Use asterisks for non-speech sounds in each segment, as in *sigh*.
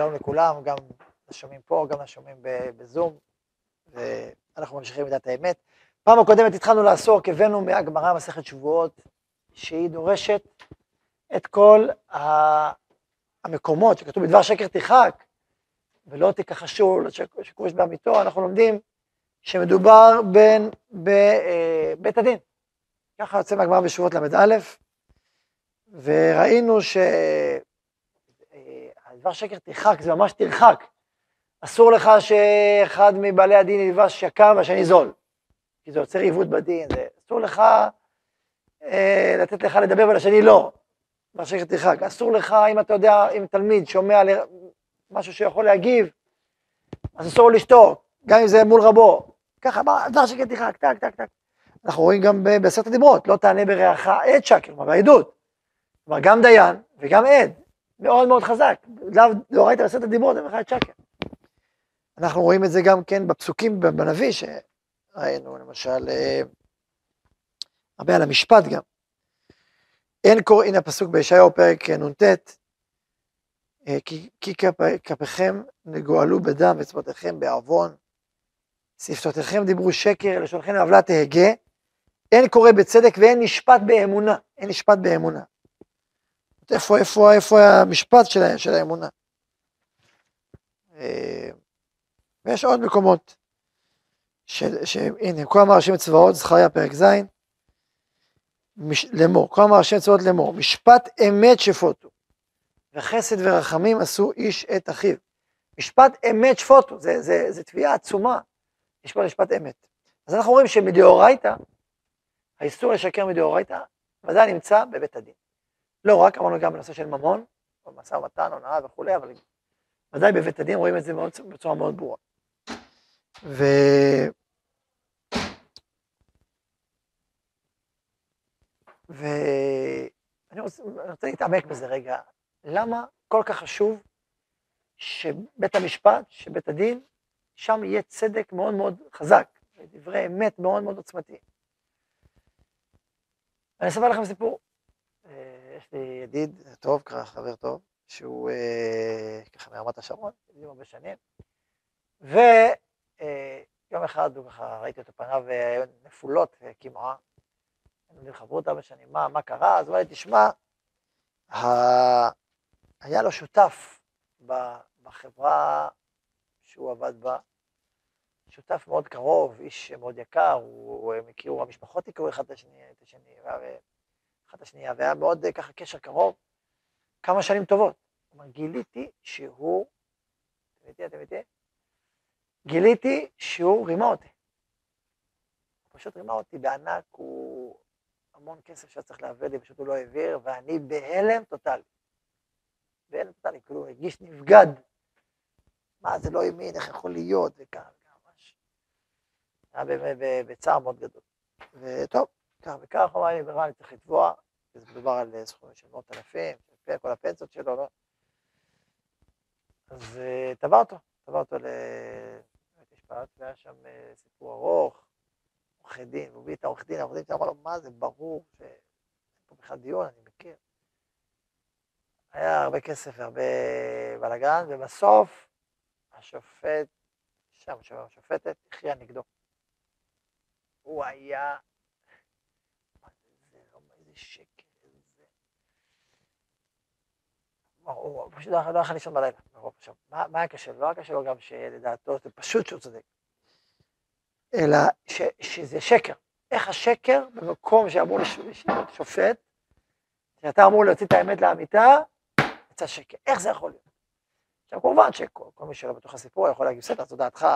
שלום לכולם, גם לשומעים פה, גם לשומעים בזום, ואנחנו ממשיכים את האמת. פעם הקודמת התחלנו לעסוק, הבאנו מהגמרא מסכת שבועות, שהיא דורשת את כל המקומות שכתוב בדבר שקר תרחק, ולא תכחשו שכובש בעמיתו, אנחנו לומדים שמדובר בין בבית הדין. ככה יוצא מהגמרא בשבועות ל"א, וראינו ש... דבר שקר תרחק, זה ממש תרחק. אסור לך שאחד מבעלי הדין ילבש יקר והשני זול, כי זה יוצר עיוות בדין, זה אסור לך אה, לתת לך לדבר ולשני לא, דבר שקר תרחק. אסור לך, אם אתה יודע, אם תלמיד שומע משהו שיכול להגיב, אז אסור לשתוק, גם אם זה מול רבו. ככה, דבר שקר תרחק, טק, טק, טק. אנחנו רואים גם בעשרת הדיברות, לא תענה ברעך עד שקר, כלומר בעדות. כלומר, גם דיין וגם עד, מאוד מאוד חזק. לאו דאורייתא בעשרת הדיברות, זה אחד שקר. אנחנו רואים את זה גם כן בפסוקים בנביא, שראינו למשל, אה, הרבה על המשפט גם. אין קורא, הנה הפסוק בישעיהו פרק נ"ט, אה, כי, כי כפיכם נגואלו בדם וצבאותיכם בעוון, שפתותיכם דיברו שקר, לשונכם עוולה תהגה, אין קורא בצדק ואין נשפט באמונה, אין נשפט באמונה. איפה, איפה, איפה המשפט של, של האמונה. אה, ויש עוד מקומות, שהנה, כה אמר צבאות, זכריה פרק ז', לאמור, כה אמר צבאות לאמור, משפט אמת שפוטו, וחסד ורחמים עשו איש את אחיו. משפט אמת שפוטו, זה, זה, זה תביעה עצומה, יש פה משפט אמת. אז אנחנו רואים שמדאורייתא, האיסור לשקר מדאורייתא, ודאי נמצא בבית הדין. לא רק, אמרנו גם בנושא של ממון, או משא ומתן, הונאה וכולי, אבל ודאי בבית הדין רואים את זה מאוד, בצורה מאוד ברורה. ו... ואני רוצה, רוצה להתעמק בזה רגע. למה כל כך חשוב שבית המשפט, שבית הדין, שם יהיה צדק מאוד מאוד חזק, דברי אמת מאוד מאוד עוצמתיים. אני אספר לכם סיפור. יש לי ידיד טוב, ככה חבר טוב, שהוא אה, ככה מרמת השרון, ידידים הרבה שנים, ויום אחד הוא ככה, ראיתי אותו פניו אה, נפולות כמעה, היינו חברות הרבה שנים, מה, מה קרה? אז הוא אמר לי, תשמע, היה לו שותף בחברה שהוא עבד בה, שותף מאוד קרוב, איש מאוד יקר, הוא, הם הכירו, המשפחות הכירו אחד את השני, את השני, אחת השנייה, והיה מאוד אה, ככה קשר קרוב, כמה שנים טובות. כלומר, גיליתי שהוא, אתם איתי, אתם איתי? גיליתי שהוא רימה אותי. הוא פשוט רימה אותי בענק, הוא המון כסף שהיה צריך להעביר לי, פשוט הוא לא העביר, ואני בהלם טוטאלי. בהלם טוטאלי, כאילו הרגיש נבגד. מה, זה לא ימין, איך יכול להיות, וכך, ממש. היה בצער מאוד גדול. וטוב, כך וכך, אמר לי, אני צריך לתבוע, זה מדובר על אה, סכומים של מאות אלפים, כל הפנסיות שלו, לא? אז אה, תבע אותו, תבע אותו לבית משפט, והיה שם אה, סיפור ארוך, עורכי דין, הוא הביא את העורך דין, העורך דין אמר לו, מה זה ברור, שאין פה בכלל דיון, אני מכיר. היה הרבה כסף והרבה בלאגן, ובסוף השופט, שם השופטת, הכריעה נגדו. הוא היה שקר, איזה... הוא פשוט לא יכול לישון בלילה, עכשיו, מה היה קשה? לא היה קשה לו גם שלדעתו זה פשוט שהוא צודק, אלא שזה שקר. איך השקר במקום שאמור להיות שופט, שאתה אמור להוציא את האמת לאמיתה, יצא שקר. איך זה יכול להיות? עכשיו, כמובן שכל מי שלא בתוך הסיפור יכול להגיד, בסדר, זו דעתך,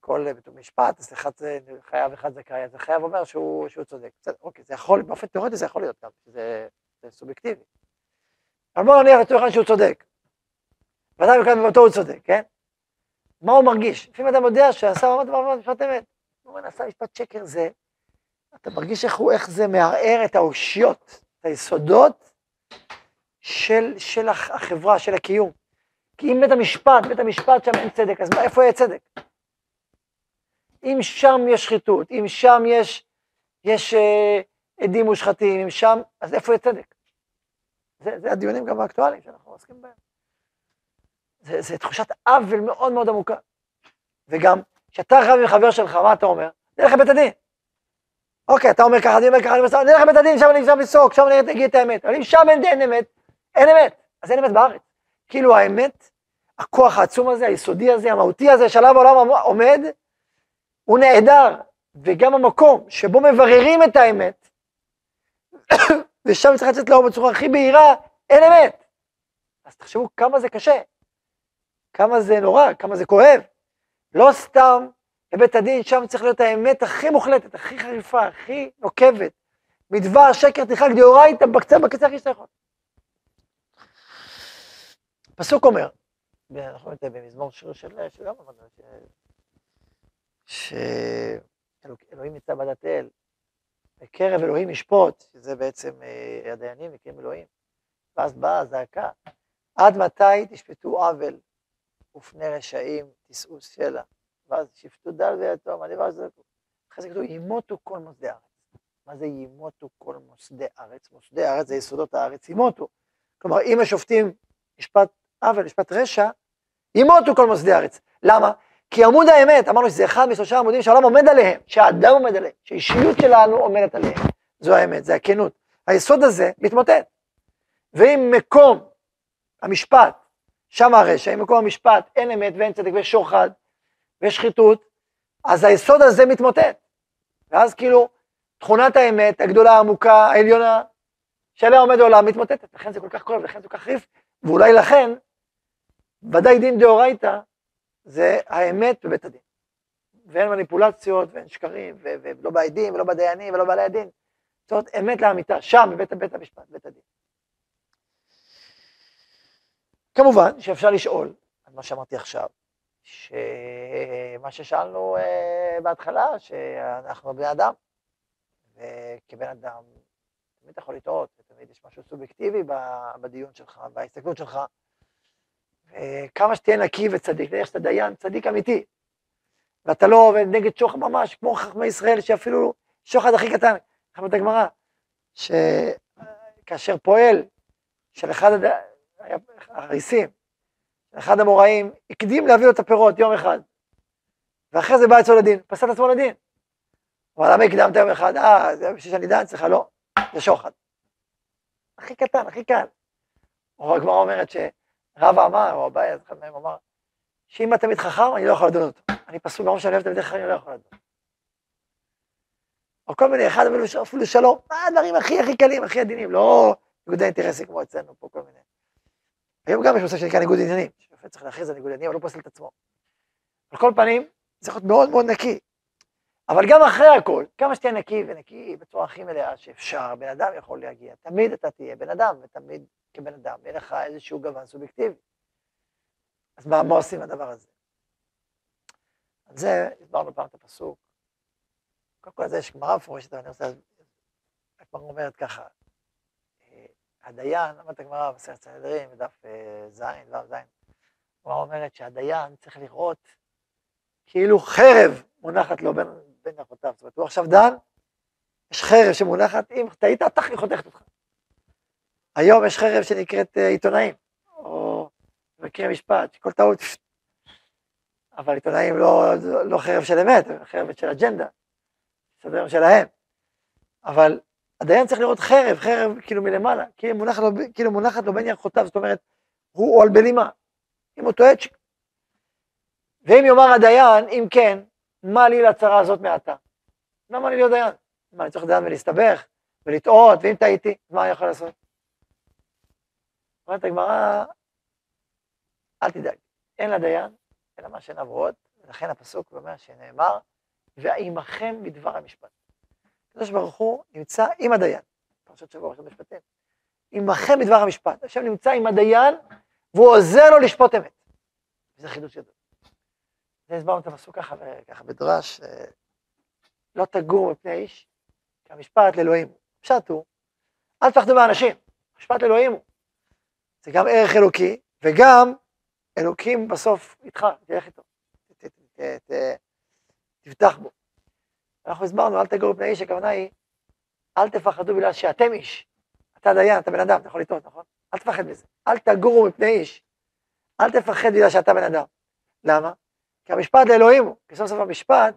כל משפט, אז אחד זה חייב, אחד קריא, אז החייב אומר שהוא, שהוא צודק. בסדר, אוקיי, זה יכול, באופן תיאורטי זה יכול להיות גם, זה, זה סובייקטיבי. אבל בואו נניח לצורך העניין שהוא צודק. ודאי וכאן במותו הוא צודק, כן? מה הוא מרגיש? לפעמים אדם יודע שעשה ממש דבר משפט אמת. הוא אומר, עשה משפט שקר זה, אתה מרגיש איך, הוא, איך זה מערער את האושיות, את היסודות של, של החברה, של הקיום. כי אם בית המשפט, בית המשפט שם אין צדק, אז מה, איפה יהיה צדק? אם שם יש שחיתות, אם שם יש, יש אה, עדים מושחתים, אם שם, אז איפה יהיה צדק? זה, זה הדיונים גם האקטואליים שאנחנו עוסקים בהם. זה, זה תחושת עוול מאוד מאוד עמוקה. וגם, כשאתה רב עם חבר שלך, מה אתה אומר? נלך לבית הדין. אוקיי, אתה אומר ככה, אני אומר ככה, אני אומר, נלך לבית הדין, שם אני אפשר לצעוק, שם אני אגיד את האמת. אבל אם שם אין, אין אמת, אין אמת, אז אין אמת בארץ. כאילו האמת, הכוח העצום הזה, היסודי הזה, המהותי הזה, שעליו העולם עומד, הוא נהדר, וגם המקום שבו מבררים את האמת, *coughs* ושם צריך לצאת לאור בצורה הכי בהירה, אין אמת. אז תחשבו כמה זה קשה, כמה זה נורא, כמה זה כואב. לא סתם בבית הדין, שם צריך להיות האמת הכי מוחלטת, הכי חריפה, הכי נוקבת. מדבר שקר תרחק דאורייתא בקצה, בקצה הכי שאתה יכול. פסוק אומר, אנחנו יודעים במזמור שיר של גם אמרנו, שאלוהים יצא בדת אל, בקרב אלוהים ישפוט, שזה בעצם אה, הדיינים מקרים אלוהים. ואז באה הזעקה, עד מתי תשפטו עוול ופני רשעים תישאו סלע, ואז שפטו דל ויתום, הדבר הזה, אחרי זה כתוב, ימותו כל מוסדי הארץ. מה זה ימותו כל מוסדי הארץ? מוסדי הארץ זה יסודות הארץ, ימותו. כלומר, אם השופטים משפט עוול, משפט רשע, ימותו כל מוסדי הארץ. למה? כי עמוד האמת, אמרנו שזה אחד משלושה עמודים שהעולם עומד עליהם, שהאדם עומד עליהם, שהאישיות שלנו עומדת עליהם. זו האמת, זה הכנות. היסוד הזה מתמוטט. ואם מקום המשפט, שם הרשע, אם מקום המשפט אין אמת ואין צדק ויש שוחד ויש שחיתות, אז היסוד הזה מתמוטט. ואז כאילו תכונת האמת הגדולה, העמוקה, העליונה, שעליה עומד העולם, מתמוטטת. לכן זה כל כך כואב, לכן זה כל כך חריף, ואולי לכן, ודאי דין דאורייתא, זה האמת בבית הדין. ואין מניפולציות ואין שקרים, ולא בעדים ולא בדיינים ולא בעלי הדין. זאת אומרת, אמת לאמיתה, שם בבית בית המשפט, בית הדין. כמובן שאפשר לשאול, על מה שאמרתי עכשיו, שמה ששאלנו uh, בהתחלה, שאנחנו בני אדם, וכבן אדם, תמיד אתה יכול לטעות, ותמיד יש משהו סובייקטיבי בדיון שלך, בהסתכלות שלך, וכמה שתהיה נקי וצדיק, נניח שאתה דיין, צדיק אמיתי, ואתה לא עובד נגד שוחד ממש, כמו חכמי ישראל, שאפילו שוחד הכי קטן, חכמת הגמרא, שכאשר פועל של אחד הריסים, אחד המוראים, הקדים להביא לו את הפירות יום אחד, ואחרי זה בא אצלו לדין, פסל את עצמו לדין. אבל למה הקדמת יום אחד? אה, זה בשביל שאני דן אצלך, לא, זה שוחד. הכי קטן, הכי קל. או הגמרא אומרת שרבא אמר, או אביי, אחד מהם אמר, שאם התלמיד חכם, אני לא יכול לדון אותו. אני פסול, שאני אוהב תלמידי חכמים, אני לא יכול לדון. או כל מיני, אחד אפילו שלום, מה הדברים הכי הכי קלים, הכי עדינים, לא ניגודי אינטרסים כמו אצלנו פה, כל מיני. היום גם יש נושא שנקרא ניגוד עניינים, שופט צריך להכריז על ניגוד עניינים, אבל לא פוסל את עצמו. על כל פנים, צריך להיות מאוד מאוד נקי. אבל גם אחרי הכל, כמה שתהיה נקי ונקי בצורה הכי מלאה שאפשר, בן אדם יכול להגיע, תמיד אתה תהיה בן אדם, ותמיד כבן אדם, יהיה לך איזשהו גוון סובייקטיבי. אז מה, מה עושים הדבר הזה? על זה הסברנו פעם את הפסוק. קודם כל, זה יש גמרא מפורשת, אבל אני רוצה... הגמרא אומרת ככה, הדיין, למדת גמרא בסרט סנהדרין, בדף אה, ז', ו' ז', הגמרא אומרת שהדיין צריך לראות כאילו חרב מונחת לו בין, בין יחותיו. זאת אומרת, הוא עכשיו דן, יש חרב שמונחת, אם טעית, היא חותכת אותך. היום יש חרב שנקראת uh, עיתונאים, או מקרי משפט, שכל טעות, אבל עיתונאים לא, לא חרב של אמת, חרב של אג'נדה, סדר שלהם. אבל הדיין צריך לראות חרב, חרב כאילו מלמעלה, כאילו מונחת לו, כאילו מונחת לו בין ירחותיו, זאת אומרת, הוא על בלימה, אם הוא טועה, ואם יאמר הדיין, אם כן, מה לי לצרה הזאת מעתה? למה לי להיות דיין? מה, אני צריך דיין ולהסתבך, ולטעות, ואם טעיתי, מה אני יכול לעשות? אומרת הגמרא, אל תדאג, אין לדיין, אלא מה שנברות, ולכן הפסוק אומר שנאמר, ועמכם בדבר המשפט. הקדוש ברוך הוא נמצא עם הדיין, פרשת שבוע ראשון משפטים, עמכם בדבר המשפט, השם נמצא עם הדיין, והוא עוזר לו לשפוט אמת. וזה חידוש גדול. זה הסברנו את הפסוק ככה, ככה בדרש, אה, לא תגור מפני איש, כי המשפט לאלוהים הוא. פשט הוא, אל תפחדו מהאנשים, משפט לאלוהים הוא. זה גם ערך אלוקי, וגם אלוקים בסוף איתך, תלך איתו, תבטח בו. אנחנו הסברנו, אל תגור מפני איש, הכוונה היא, אל תפחדו בגלל שאתם איש. אתה דיין, אתה בן אדם, אתה יכול לטעות, נכון? אל תפחד מזה. אל תגורו מפני איש. אל תפחד בגלל שאתה בן אדם. למה? כי המשפט לאלוהים הוא, כי סוף סוף המשפט,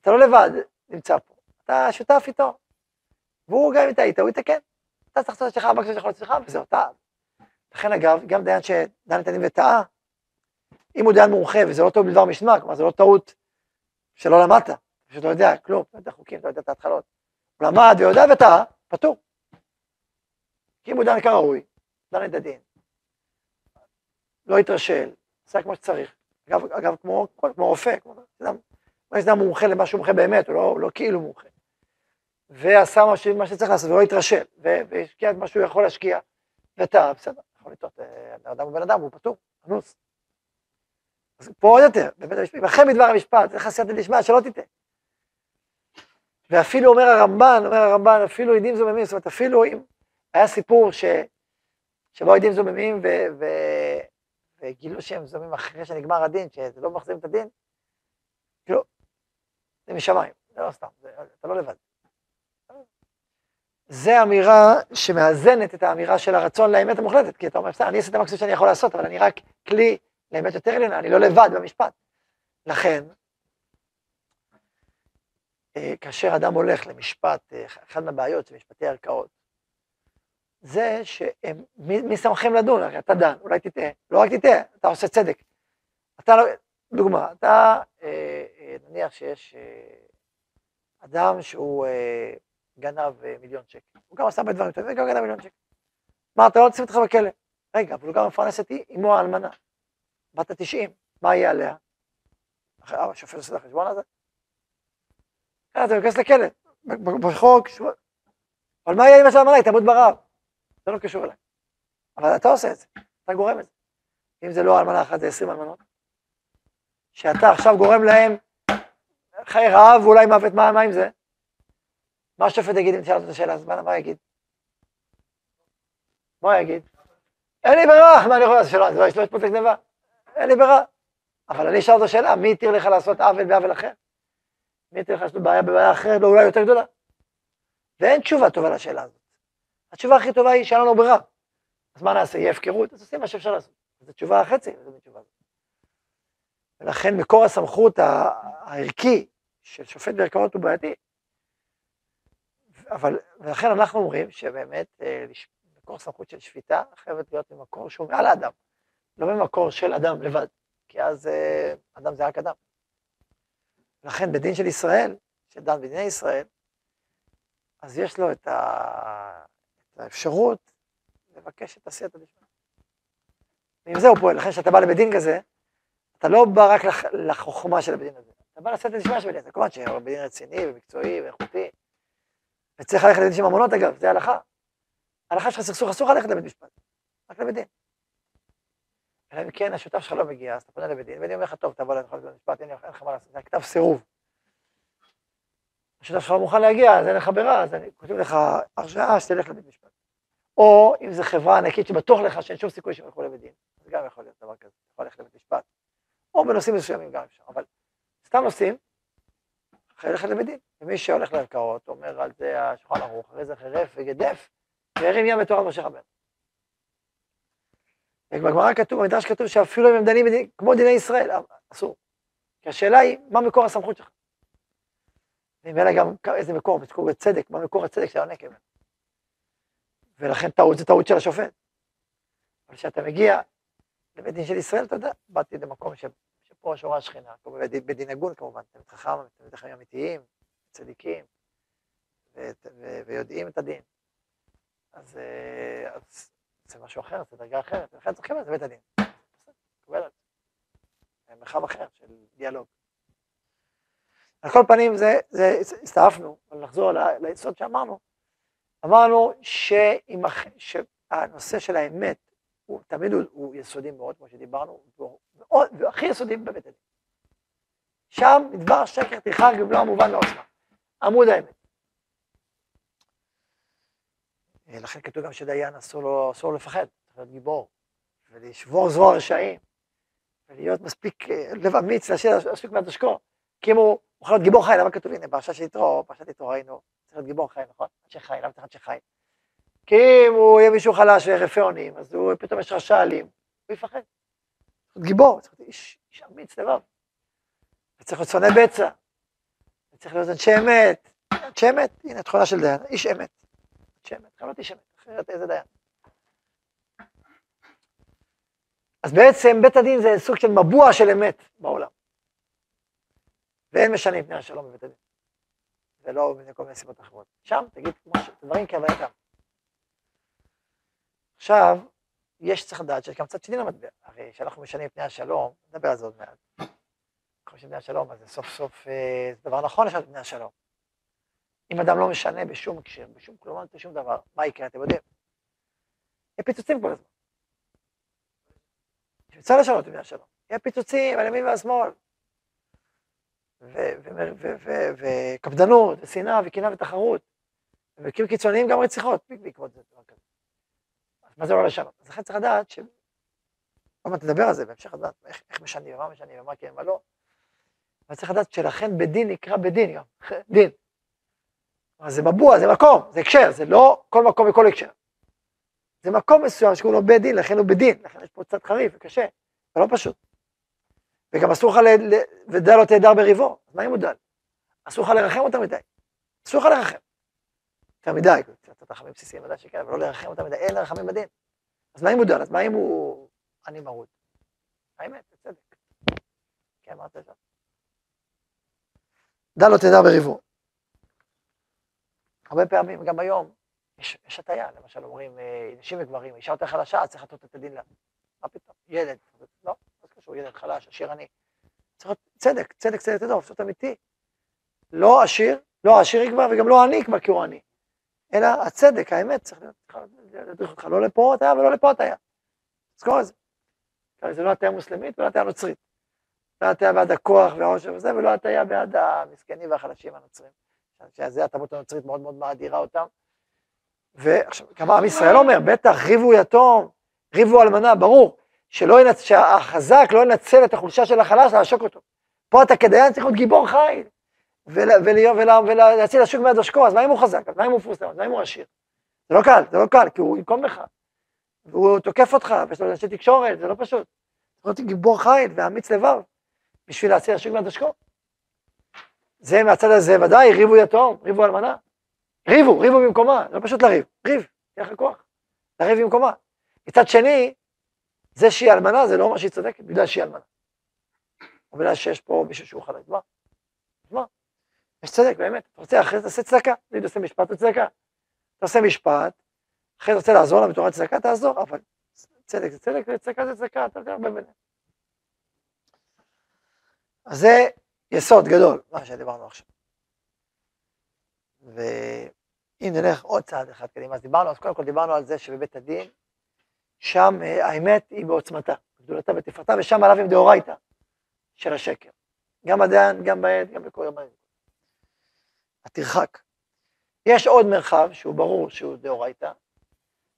אתה לא לבד נמצא פה, אתה שותף איתו. והוא גם אם טעית, הוא יתקן. אתה צריך לעשות את שלך, מה שיכול לעשות שלך, וזהו, אתה. לכן אגב, גם דיין שדן את הדין וטעה, אם הוא דיין מומחה וזה לא טעות בדבר משמע, כלומר זה לא טעות שלא למדת, פשוט לא יודע כלום, לא יודע חוקים, לא יודע את ההתחלות. הוא למד ויודע וטעה, פטור. כי אם הוא דן כראוי, דן את הדין, לא התרשל, עשה כמו שצריך. אגב, אגב כמו, כמו רופא, כמו אדם, מה אדם מומחה למה שהוא מומחה באמת, הוא לא, לא כאילו מומחה. ועשה מה שצריך לעשות, ולא התרשל, והשקיע את מה שהוא יכול להשקיע, וטעה, בסדר, יכול לטעות, אה, אדם הוא בן אדם, הוא פטור, אנוס. אז פה עוד יותר, בבית המשפט, ואחרי מדבר המשפט, זה חסייתא דשמיא, שלא תטעה. ואפילו אומר הרמב"ן, אומר הרמב"ן, אפילו עדים זוממים, זאת אומרת, אפילו אם היה סיפור ש... שבו עדים זוממים ו... ו... וגילו שהם זוממים אחרי שנגמר הדין, שזה לא מחזירים את הדין, כאילו, זה משמיים, זה לא סתם, זה, אתה לא לבד. זה אמירה שמאזנת את האמירה של הרצון לאמת המוחלטת, כי אתה אומר, אני אעשה את המקסימום שאני יכול לעשות, אבל אני רק כלי לאמת יותר עליונה, אני לא לבד במשפט. לכן, אה, כאשר אדם הולך למשפט, אה, אחת מהבעיות של משפטי ערכאות, זה שהם, מי, מי שמכם לדון? הרי אתה דן, אולי תטעה, לא רק תטעה, אתה עושה צדק. אתה לא, דוגמה, אתה, אה, אה, נניח שיש אה, אדם שהוא אה, גנב אה, מיליון שקל, הוא גם עשה הרבה דברים טובים, וגם גנב מיליון שקל. מה, אתה לא תשים אותך בכלא. רגע, אבל הוא גם מפרנס את אמו האלמנה. בת ה-90, מה יהיה עליה? אחרי אבא השופט עושה את החשבון הזה? אה, אתה נכנס לכלא, בחוק, אבל מה יהיה עם של האלמנה? היא תמות ברעב. זה לא קשור אליי. אבל אתה עושה את זה, אתה גורם את זה. אם זה לא אלמנה אחת, זה עשרים אלמנות. שאתה עכשיו גורם להם חיי רעב ואולי מוות, מה, מה עם זה? מה השופט יגיד אם תשאל את השאלה, אז מה יגיד? מה יגיד? אין לי ברירה, מה אני יכול לעשות שלא, לא יש לו פרוטקט גניבה, אין לי ברירה. אבל אני אשאל אותו שאלה, מי התיר לך לעשות עוול בעוול אחר? מי התיר לך לעשות בעיה בבעיה אחרת, לא אולי יותר גדולה? ואין תשובה טובה לשאלה הזאת. התשובה הכי טובה היא שאין לנו ברירה. אז מה נעשה, יהיה הפקרות? אז עושים מה שאפשר לעשות. זו תשובה החצי, זו תשובה. ולכן מקור הסמכות הערכי של שופט בערכאות הוא בעייתי. אבל, ולכן אנחנו אומרים שבאמת אה, מקור סמכות של שפיטה חייבת להיות ממקור שהוא מעל האדם, לא ממקור של אדם לבד, כי אז אה, אדם זה רק אדם. לכן בדין של ישראל, שדן בדיני ישראל, אז יש לו את, ה... את האפשרות לבקש את הסייעתא דשמיא. ועם זה הוא פועל, לכן כשאתה בא לבית דין כזה, אתה לא בא רק לח... לחוכמה של הבית דין הזה, אתה בא לסייעתא דשמיא של בית דין, כמובן שהוא בית דין רציני ומקצועי ואיכותי, וצריך ללכת לבית של ממונות אגב, זה הלכה. הלכה שלך סכסוך אסור ללכת לבית משפט, רק לבית דין. אלא אם כן השותף שלך לא מגיע, אז אתה פונה לבית דין, דין אומר לך, טוב, תבוא לבית משפט, אין לך מה לעשות, זה כתב סירוב. השותף שלך לא מוכן להגיע, אז אין לך ברירה, אז אני כותב לך הרשאה שתלך לבית משפט. או אם זו חברה ענקית שבטוח לך שאין שום סיכוי שהם ילכו לבית דין, זה גם יכול להיות דבר כזה, יכול ללכת לבית משפט. או בנושאים מסוימים גם אפשר, אבל סתם נושאים, אחרי ללכת לבית דין. ומי שהולך לערכאות, אומר על זה השולחן ערוך, הרי זה חירף וגדף, והרים ים בתורת משה רבנו. בגמרא כתוב, במדרש כתוב שאפילו אם הם דנים כמו דיני ישראל, אסור. כי השאלה היא, מה מקור הסמכות שלך? וממילא גם איזה מקור, מקור בצדק, מה מקור הצדק של הנקב. ולכן טעות זה טעות של השופט. אבל כשאתה מגיע לבית דין של ישראל, אתה יודע, באתי למקום ש... שפה שורה השכינה, בדין הגון כמובן, תלמיד חכם, תלמיד חכמים אמיתיים, צדיקים. ויודעים את הדין. אז, אה, אז זה משהו אחר, זה דרגה אחרת, ולכן צריכים את בית הדין. זה. מרחב אחר של דיאלוג. על כל פנים, זה, זה, הסתעפנו, אבל נחזור ליסוד שאמרנו. אמרנו שהנושא של האמת, הוא תמיד הוא, הוא יסודי מאוד, כמו שדיברנו, מאוד, והכי יסודי בבית הדין. שם מדבר שקר תיחר במלוא המובן לעוצמה. עמוד האמת. לכן כתוב גם שדיין אסור לו, אסור לפחד, צריך להיות גיבור, ולשבור זרוע רשעים, ולהיות מספיק אה, לב אמיץ להשאיר מספיק מהדשקו, כי אם הוא יכול להיות גיבור חי, למה כתוב, הנה, פרשת של יתרו, פרשת יתרו ראינו, צריך להיות גיבור חי, נכון? אנשי חי, למה צריך אנשי חי? כי אם הוא יהיה מישהו חלש ורפה אונים, אז הוא פתאום יש רשע אלים, הוא יפחד. גיבור, צריך להיות איש, איש אמיץ לבב. וצריך להיות שונא בצע. וצריך להיות אנשי אמת. אנשי אמת, הנה תכונה של דיין, איש אמת. אנשי אמת, חייב להיות איש אמת, אחרת איזה דיין. אז בעצם בית הדין זה סוג של מבוע של אמת בעולם. ואין משנים פני השלום בבית הדין. ולא בכל מיני סיבות אחרות. שם תגיד משהו, דברים כהווייתם. עכשיו, יש צריך לדעת שיש גם צד שני למטבע. הרי כשאנחנו משנים פני השלום, נדבר על זה עוד מעט. משנים פני השלום, אז זה סוף סוף, אה, זה דבר נכון לשנות פני השלום. אם אדם לא משנה בשום הקשר, בשום כלומר, בשום דבר, מה יקרה, אתם יודעים? יהיה פיצוצים כל הזמן. אפשר לשנות פני השלום. יהיה פיצוצים על ימין ועל שמאל. וקפדנות, ושנאה, וקנאה ותחרות. ומקרים קיצוניים גם רציחות בעקבות זה. מה זה לא לשנות? אז לכן צריך לדעת ש... עוד מעט תדבר על זה בהמשך לדעת איך משנים ומה משנים ומה כן ומה לא. אבל צריך לדעת שלכן בדין נקרא בדין גם, *laughs* דין. אז זה מבוע, זה מקום, זה הקשר, זה לא כל מקום וכל הקשר. זה מקום מסוים שקוראים לו בית דין, לכן הוא בדין, לכן יש פה צד חריף וקשה, זה לא פשוט. וגם אסור לך, ל... ודל לא תהדר בריבו, אז מה אם הוא דל? אסור לך לרחם יותר מדי, אסור לך לרחם. יותר מדי, קצת רחמים בסיסיים ודאי שכן, אבל לא לרחם אותם מדי, אין לרחמים בדין. אז מה אם הוא דל? אז מה אם הוא אני מרוד? האמת, בצדק. כן, אמרת שם. דל לא תדע בריבו. הרבה פעמים, גם היום, יש, הטיה, למשל אומרים, אה, נשים וגברים, אישה יותר חלשה, צריך לתת את הדין לה. מה פתאום? ילד, לא, לא קשור, ילד חלש, עשיר עני. צריך להיות צדק, צדק, צדק, צדק, זאת אמיתי. לא עשיר, לא עשיר יקבע וגם לא עני יקבע כי הוא עני. אלא הצדק, האמת, צריך להדריך אותך לא לפה הטעיה ולא לפה הטעיה. תזכור את זה. זה לא הטעיה מוסלמית ולא הטעיה נוצרית. לא הטעיה בעד הכוח והעושר וזה, ולא הטעיה בעד המסכנים והחלשים הנוצרים. שזה התרבות הנוצרית מאוד מאוד מאדירה אותם. ועכשיו, כמה עם ישראל אומר, בטח, ריבו יתום, ריבו אלמנה, ברור, שלא ינצ... שהחזק לא ינצל את החולשה של החלש לעשוק אותו. פה אתה כדיין צריך להיות גיבור חיל. ולהציל השוק מיד עושקו, אז מה אם הוא חזק? אז מה אם הוא מפורסם? אז מה אם הוא עשיר? זה לא קל, זה לא קל, כי הוא ינקום לך. והוא תוקף אותך, ויש לו אנשי תקשורת, זה לא פשוט. צריך להיות גיבור חיל ואמיץ לבב, בשביל להציל השוק מיד עושקו. זה מהצד הזה ודאי, ריבו יתום, ריבו אלמנה. ריבו, ריבו במקומה, לא פשוט לריב, ריב, יהיה לך כוח, לריב במקומה. מצד שני, זה שהיא אלמנה זה לא אומר שהיא צודקת, בגלל שהיא אלמנה. או בגלל שיש פה מישהו שהוא חלק, מה? מה? יש צדק, באמת. אתה רוצה, אחרי זה תעשה צדקה. אתה עושה משפט וצדקה. אתה עושה משפט, אחרי זה רוצה לעזור לה בתורת צדקה, תעזור, אבל צדק זה צדק וצדקה זה צדקה, אתה יודע הרבה ביניהם. אז זה יסוד גדול, מה שדיברנו עכשיו. ואם נלך עוד צעד אחד קדימה, אז דיברנו, אז קודם כל דיברנו על זה שבבית הדין, שם אה, האמת היא בעוצמתה, גדולתה ותפארתה, ושם עליו עם דאורייתא של השקר. גם בדיין, גם בעד, גם בכל יום. התרחק. יש עוד מרחב שהוא ברור שהוא דאורייתא,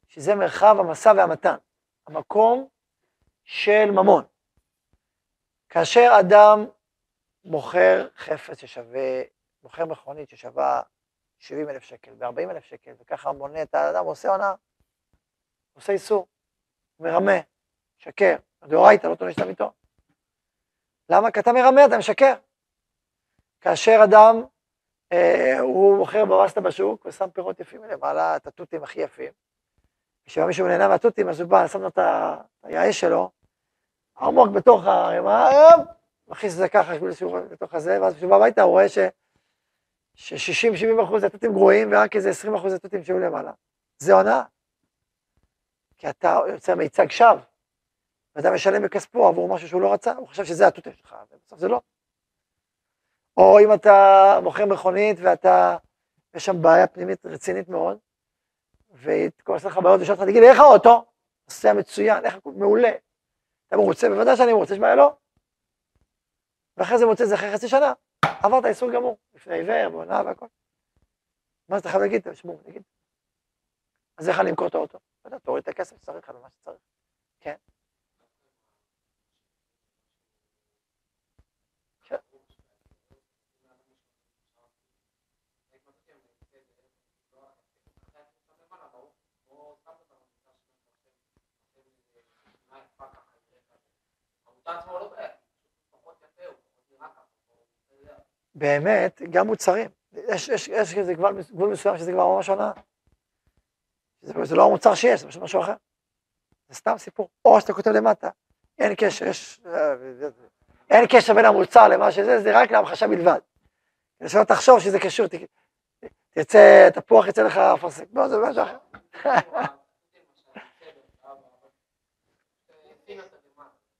שזה מרחב המסע והמתן, המקום של ממון. כאשר אדם מוכר חפץ ששווה, מוכר מכונית ששווה 70 אלף שקל ו-40 אלף שקל, וככה מונה את האדם, עושה עונה, עושה איסור, מרמה, שקר, דאורייתא, לא תונש למיתו. למה? כי אתה מרמה, אתה משקר. כאשר אדם אה, הוא מוכר בבסטה בשוק ושם פירות יפים למעלה, את התותים הכי יפים. כשבא מישהו נהנה מהתותים, אז הוא בא, שם לו את היעש שלו, עמוק בתוך הערימה, מכניס את זה ככה בתוך הזה, ואז כשהוא בא הביתה הוא רואה ש-60-70 אחוז התותים גרועים, ורק איזה 20 אחוז התותים שהיו למעלה. זה הונאה. כי אתה יוצא מיצג שווא, ואתה משלם בכספו עבור משהו שהוא לא רצה, הוא חושב שזה התותים שלך, ובסוף זה לא. או אם אתה מוכר מכונית ואתה, יש שם בעיה פנימית רצינית מאוד, והיא תעשה לך בעיות ושאלת לך, תגיד לי, איך האוטו? נוסע מצוין, איך מעולה. אתה מרוצה? בוודאי שאני מרוצה, יש בעיה לא. ואחרי זה מוצא את זה אחרי חצי שנה, עברת איסור גמור, לפני עיוור, בעונה והכל. מה אתה חייב להגיד? תשמעו, תגיד. אז איך אני אמכור את האוטו? אתה תוריד את הכסף שצריך על מה שצריך. כן. באמת, גם מוצרים. יש, יש, יש איזה גבול, גבול מסוים שזה כבר ממש עונה. זה, זה לא המוצר שיש, זה פשוט משהו אחר. זה סתם סיפור. או שאתה כותב למטה, אין קשר, יש... אין קשר בין המוצר למה שזה, זה רק להמחשה בלבד. כדי שלא תחשוב שזה קשור, תצא, תפוח יצא לך אפרסק, לא, זה משהו אחר. *laughs* *laughs*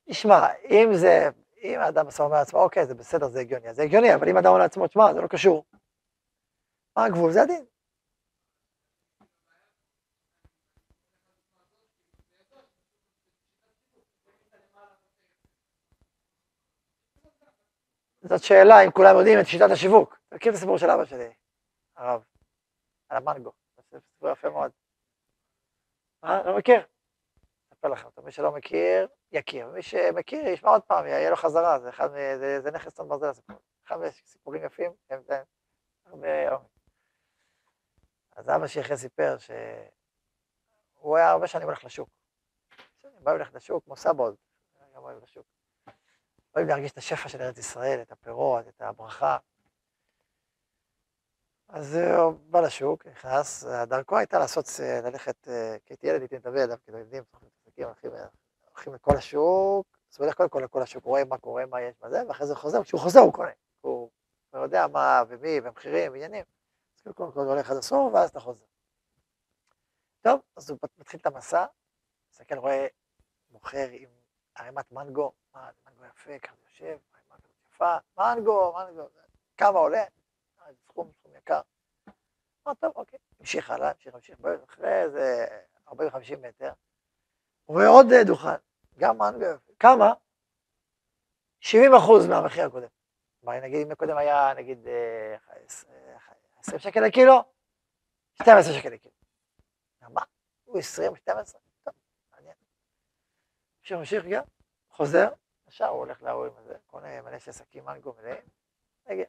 תשמע, אם זה, אם האדם עושה אומר לעצמו, אוקיי, זה בסדר, זה הגיוני, זה הגיוני, אבל אם האדם אומר לעצמו, תשמע, זה לא קשור. מה הגבול? זה הדין. זאת שאלה אם כולם יודעים את שיטת השיווק. מכיר את הסיפור של אבא שלי, הרב, על המנגו, זה סיפור יפה מאוד. מה? לא מכיר? אספר לכם, מי שלא מכיר, יכיר. מי שמכיר, ישמע עוד פעם, יהיה לו חזרה, זה, אחד, זה, זה נכס צאן ברזל הסיפור. אחד סיפורים יפים, הם זה הרבה עומק. אז אבא אחרי סיפר שהוא היה הרבה שנים הולך לשוק. בא הולך לשוק, כמו סבוד, גם הולך לשוק. אוהב להרגיש את השפע של ארץ ישראל, את הפירות, את הברכה. אז הוא בא לשוק, נכנס, דרכו הייתה לעשות, ללכת, כי הייתי ילד, הייתי מדבר אליו, כאילו ילדים, הולכים, הולכים לכל השוק, אז הולך קודם כל לכל השוק, רואה מה קורה, מה יש, מה זה, ואחרי זה חוזר, כשהוא חוזר הוא קונה. הוא יודע מה ומי, ומחירים, ועניינים. אז קודם כל הולך עד הסוף, ואז אתה חוזר. טוב, אז הוא מתחיל את המסע, מסתכל, רואה מוכר עם ערימת מנגו, מה, מנגו יפה, ככה יושב, ערימה כזאת יפה, מנגו, מנגו, כמה עולה? סכום, סכום יקר. אמר, טוב, אוקיי, המשיך הלאה, המשיך, המשיך, אחרי איזה 40-50 מטר, הוא רואה עוד דוכן, גם מנגו יפה, כמה? 70 אחוז מהמחיר הקודם. כלומר, נגיד, אם הקודם היה, נגיד, 20 שקל לקילו, 12 שקל לקילו. מה? הוא 20, 12? טוב, מעניין. ממשיך, ממשיך גם, חוזר, ישר הוא הולך להורים הזה, קונה מלא של שקים מנגו מלאים, רגע,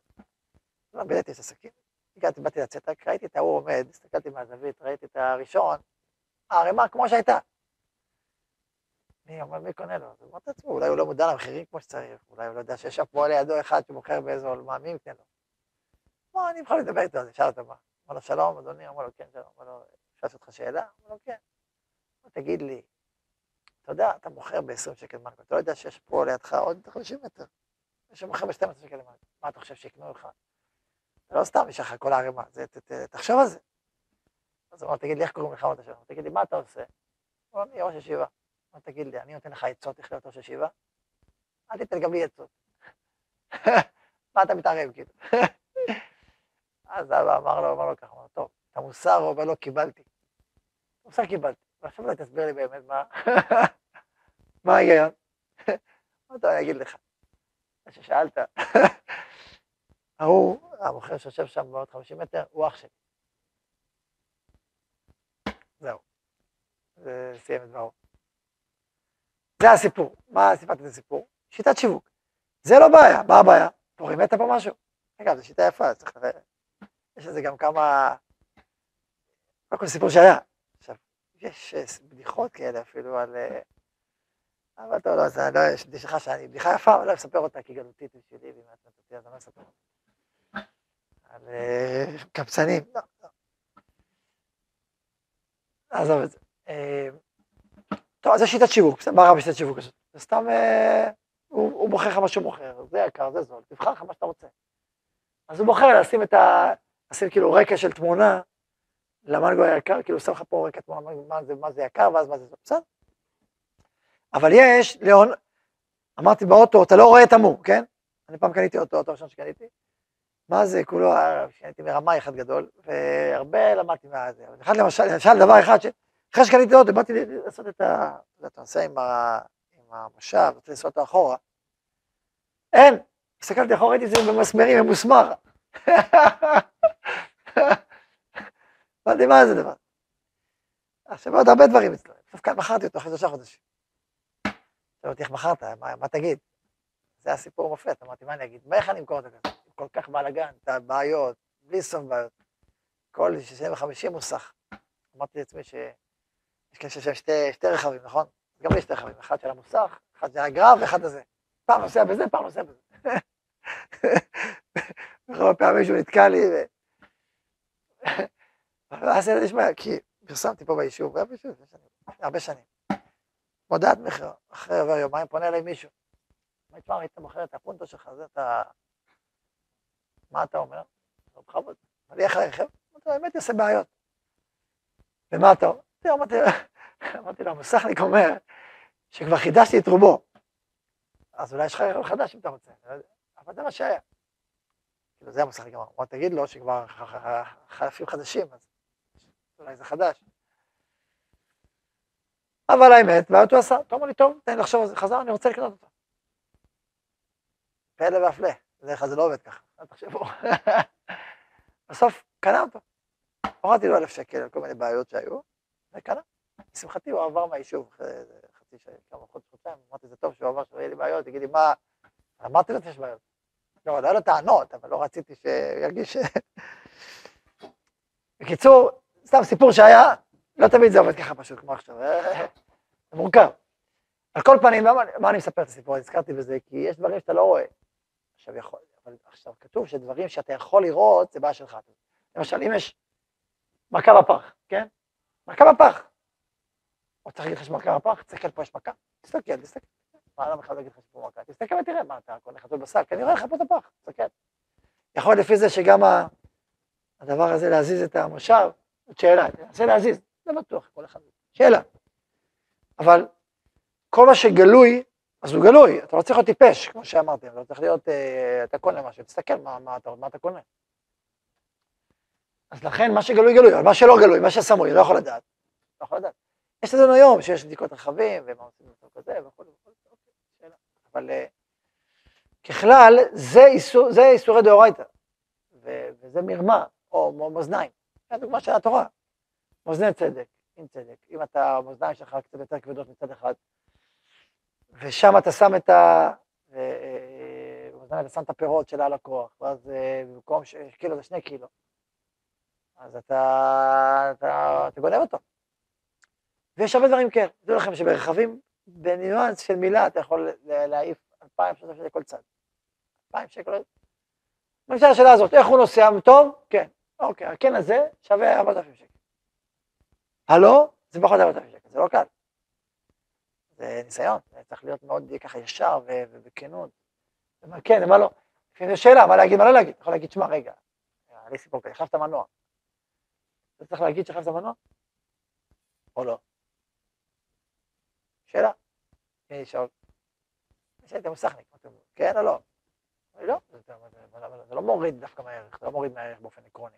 לא ביליתי את השקים, הגעתי, באתי לצאת, ראיתי את ההוא עומד, הסתכלתי מהזווית, ראיתי את הראשון, הערימה כמו שהייתה. אני אומר, מי קונה לו? אז אמרתי לעצמו, אולי הוא לא מודע למחירים כמו שצריך, אולי הוא לא יודע שיש שם פועל לידו אחד שמוכר באזור, מה, מי יקנה לו? אמר, אני יכול לדבר איתו, אז שאל אותו מה. אמר לו, שלום, אדוני, אמר לו, כן, שלום. אמר לו, אפשר לעשות לך שאלה? אמר לו, כן. תגיד לי, אתה יודע, אתה מוכר ב-20 שקל מנגו, אתה לא יודע שיש פה לידך עוד 50 מטר, יש שמוכר ב-12 שקל מנגו, מה אתה חושב שיקנו לך? זה לא סתם יש לך כל הערימה, תחשוב על זה. אז הוא אמר, תגיד לי, איך קוראים לך עוד השם? תגיד לי, מה אתה עושה? הוא אמר, אני ראש ישיבה. אמר, תגיד לי, אני נותן לך עצות איך להיות ראש ישיבה? אל תיתן גם לי עצות. *laughs* מה אתה מתערב, כאילו? *laughs* אז אבא אמר לו, אמר לו ככה, אמר לו, טוב, את המוסר, הוא אומר לו, קיבלתי. מוסר קיבלתי. ועכשיו אולי תסביר לי באמת מה, *laughs* מה ההיגיון. מה אתה אגיד לך? מה ששאלת. ההוא, המוכר שיושב שם בעוד 50 מטר, הוא אח שלי. זהו. זה סיים את דברו. זה הסיפור. מה סיפרתי את הסיפור? שיטת שיווק. זה לא בעיה. מה הבעיה? פה רימת פה משהו. אגב, זו שיטה יפה, צריך. יש לזה גם כמה... קודם כל סיפור שהיה. עכשיו, יש בדיחות כאלה אפילו על... אבל טוב, לא, זה לא, יש בדיחה שאני, בדיחה יפה, אבל לא אספר אותה כי גלותית בשבילי, ואם את נתתי אז אני לא אספר אותה. על קבצנים, לא, לא. עזוב את זה. טוב, זה שיטת שיווק, מה רע בשיטת שיווק הזאת? זה סתם, הוא בוחר לך מה שהוא מוכר, זה יקר, זה זול, תבחר לך מה שאתה רוצה. אז הוא בוחר לשים את ה... לשים כאילו רקע של תמונה למנגו היקר, כאילו שם לך פה רקע תמונה, מה זה, מה זה יקר, ואז מה זה, בסדר? אבל יש, ליאון, אמרתי באוטו, אתה לא רואה את המור, כן? אני פעם קניתי אוטו, אוטו ראשון שקניתי. מה זה, כולו, קניתי מרמאי אחד גדול, והרבה למדתי מהזה. אבל אחד למשל, למשל דבר אחד, אחרי שקניתי אוטו, באתי לעשות את ה... אתה נוסע עם המושב, רוצה לנסוע אותו אחורה. אין, הסתכלתי אחורה, ראיתי את זה במסמרים, ממוסמר. *laughs* אמרתי, מה זה דבר? עכשיו עוד הרבה דברים אצלו, כאן מכרתי אותו אחרי שלושה חודשים. אותי איך מכרת, מה, תגיד? זה הסיפור מופת, אמרתי, מה אני אגיד? מה איך אני אמכור אותו כזה? כל כך בלאגן, את הבעיות, בלי סוף בעיות. כל 60 ו-50 מוסך. אמרתי לעצמי שיש כאלה שיש שתי, שתי רכבים, נכון? גם לי שתי רכבים, אחד של המוסך, אחד של הגרב ואחד הזה. פעם נוסע בזה, פעם נוסע בזה. *laughs* וכמה פעמים שהוא נתקע לי, ו... ואז יש בעיה, כי פרסמתי פה ביישוב, הרבה שנים, הרבה שנים. מודעת מכר, אחרי עובר יומיים פונה אליי מישהו. אומר, תשמע, היית מוכר את הפונטו שלך, זה אתה... מה אתה אומר? בכבוד. אני איך לרכב? אמרתי לו, האמת, יעשה בעיות. ומה אתה אומר? אמרתי לו, המוסכניק אומר שכבר חידשתי את רובו. אז אולי יש לך רכב חדש אם אתה רוצה. אבל זה מה שהיה. כאילו, זה המוסכניק אמר. בוא תגיד לו שכבר חלפים חדשים, אז אולי זה חדש. אבל האמת, בעיות הוא עשה. אתה אומר לי, טוב, תן לי לחשוב על זה. חזר, אני רוצה לקנות אותו. פלא והפלא. בדרך כלל זה לא עובד ככה, אל תחשבו. *laughs* בסוף קנה אותו. הורדתי לו אלף שקל על כל מיני בעיות שהיו, וקנה. לשמחתי הוא עבר מהיישוב חצי שעה, כמה חודש, חודשיים, אמרתי, זה טוב שהוא עבר, שלא יהיה לי בעיות, תגידי, מה... אמרתי לו שיש בעיות. לא, לא לו טענות, אבל לא רציתי שירגיש... בקיצור, סתם סיפור שהיה, לא תמיד זה עובד ככה פשוט, כמו עכשיו, זה מורכב. על כל פנים, מה אני מספר את הסיפור? הזכרתי בזה, כי יש דברים שאתה לא רואה. עכשיו, יכול, אבל עכשיו כתוב שדברים שאתה יכול לראות, זה בעיה שלך. למשל, אם יש מכה בפח, כן? מכה בפח. או צריך להגיד לך שמכה בפח, תסתכל פה יש מכה, תסתכל, תסתכל. מה למה חייב להגיד לך שפה מכה? תסתכל ותראה, מה אתה קונה חתול בשק, אני רואה לך פה את הפח, תסתכל. יכול לפי זה שגם הדבר הזה להזיז את המושב, זאת שאלה, תנסה להזיז, זה בטוח, כל אחד, שאלה. אבל כל מה שגלוי, אז הוא גלוי, אתה לא צריך להיות טיפש, כמו שאמרתי, אתה צריך להיות, אה, אתה קונה משהו, תסתכל מה, מה, אתה, מה אתה קונה. אז לכן מה שגלוי גלוי, אבל מה שלא גלוי, מה שסמוי, לא יכול לדעת. לא יכול לדעת. יש לנו היום שיש בדיקות רכבים, ומה עושים בסוף כזה, וכו' וכו', אוקיי. אבל uh, ככלל, זה, איסור, זה איסורי דאורייתא, וזה מרמה, או מאזניים. זו הדוגמה של התורה. מאזני צדק, עם צדק. אם אתה, המאזניים שלך קצת יותר כבדות מצד אחד, ושם אתה שם את ה... במאזניים אתה שם את הפירות של הלקוח, ואז אה, במקום שקילו זה שני קילו. אז אתה, אתה, אתה גונב אותו. ויש הרבה דברים כן, תדעו לכם שברכבים, בניואנס של מילה אתה יכול להעיף אלפיים, שקל כל צד. אלפיים שקל. נשאל השאלה הזאת, איך הוא נוסע טוב? כן. אוקיי, הכן הזה שווה ארבעת אלפים שקל. הלא, זה פחות ארבעת אלפים שקל, זה לא קל. זה ניסיון, זה צריך להיות מאוד ככה ישר ובכנות. כן, מה לא? יש שאלה, מה להגיד, מה לא להגיד. אתה יכול להגיד, שמע, רגע, היה לי סיפור כזה, החלפת מנוע. אתה צריך להגיד שהחלפת מנוע? או לא? שאלה. אני לשאול. שאלתי מוסכניק, כן או לא? לא, זה לא מוריד דווקא מהערך, זה לא מוריד מהערך באופן עקרוני.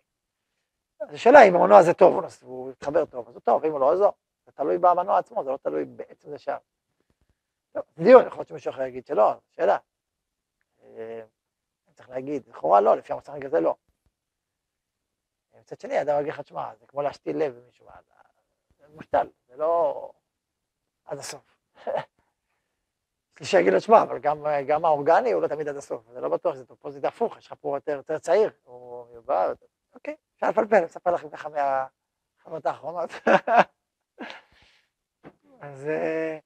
זו שאלה אם המנוע הזה טוב, הוא יתחבר טוב, אז הוא טוב, אם הוא לא, אז לא. זה תלוי במנוע עצמו, זה לא תלוי בעצם זה שם. טוב, דיון, יכול להיות שמישהו אחר יגיד שלא, שאלה. אה, צריך להגיד, לכאורה לא, לפי המוסכניק הזה לא. מצד שני, אדם יגיד לך, תשמע, זה כמו להשתיל לב במישהו, זה מושתל, זה לא עד הסוף. *laughs* יש שיגיד לו, תשמע, אבל גם, גם האורגני הוא לא תמיד עד הסוף, זה לא בטוח, זה פה זה הפוך, יש לך פה יותר, יותר צעיר, הוא מיובא, אוקיי, אפשר לפלפל, אספר לכם ככה מהחברות האחרונות. *laughs* אז אה,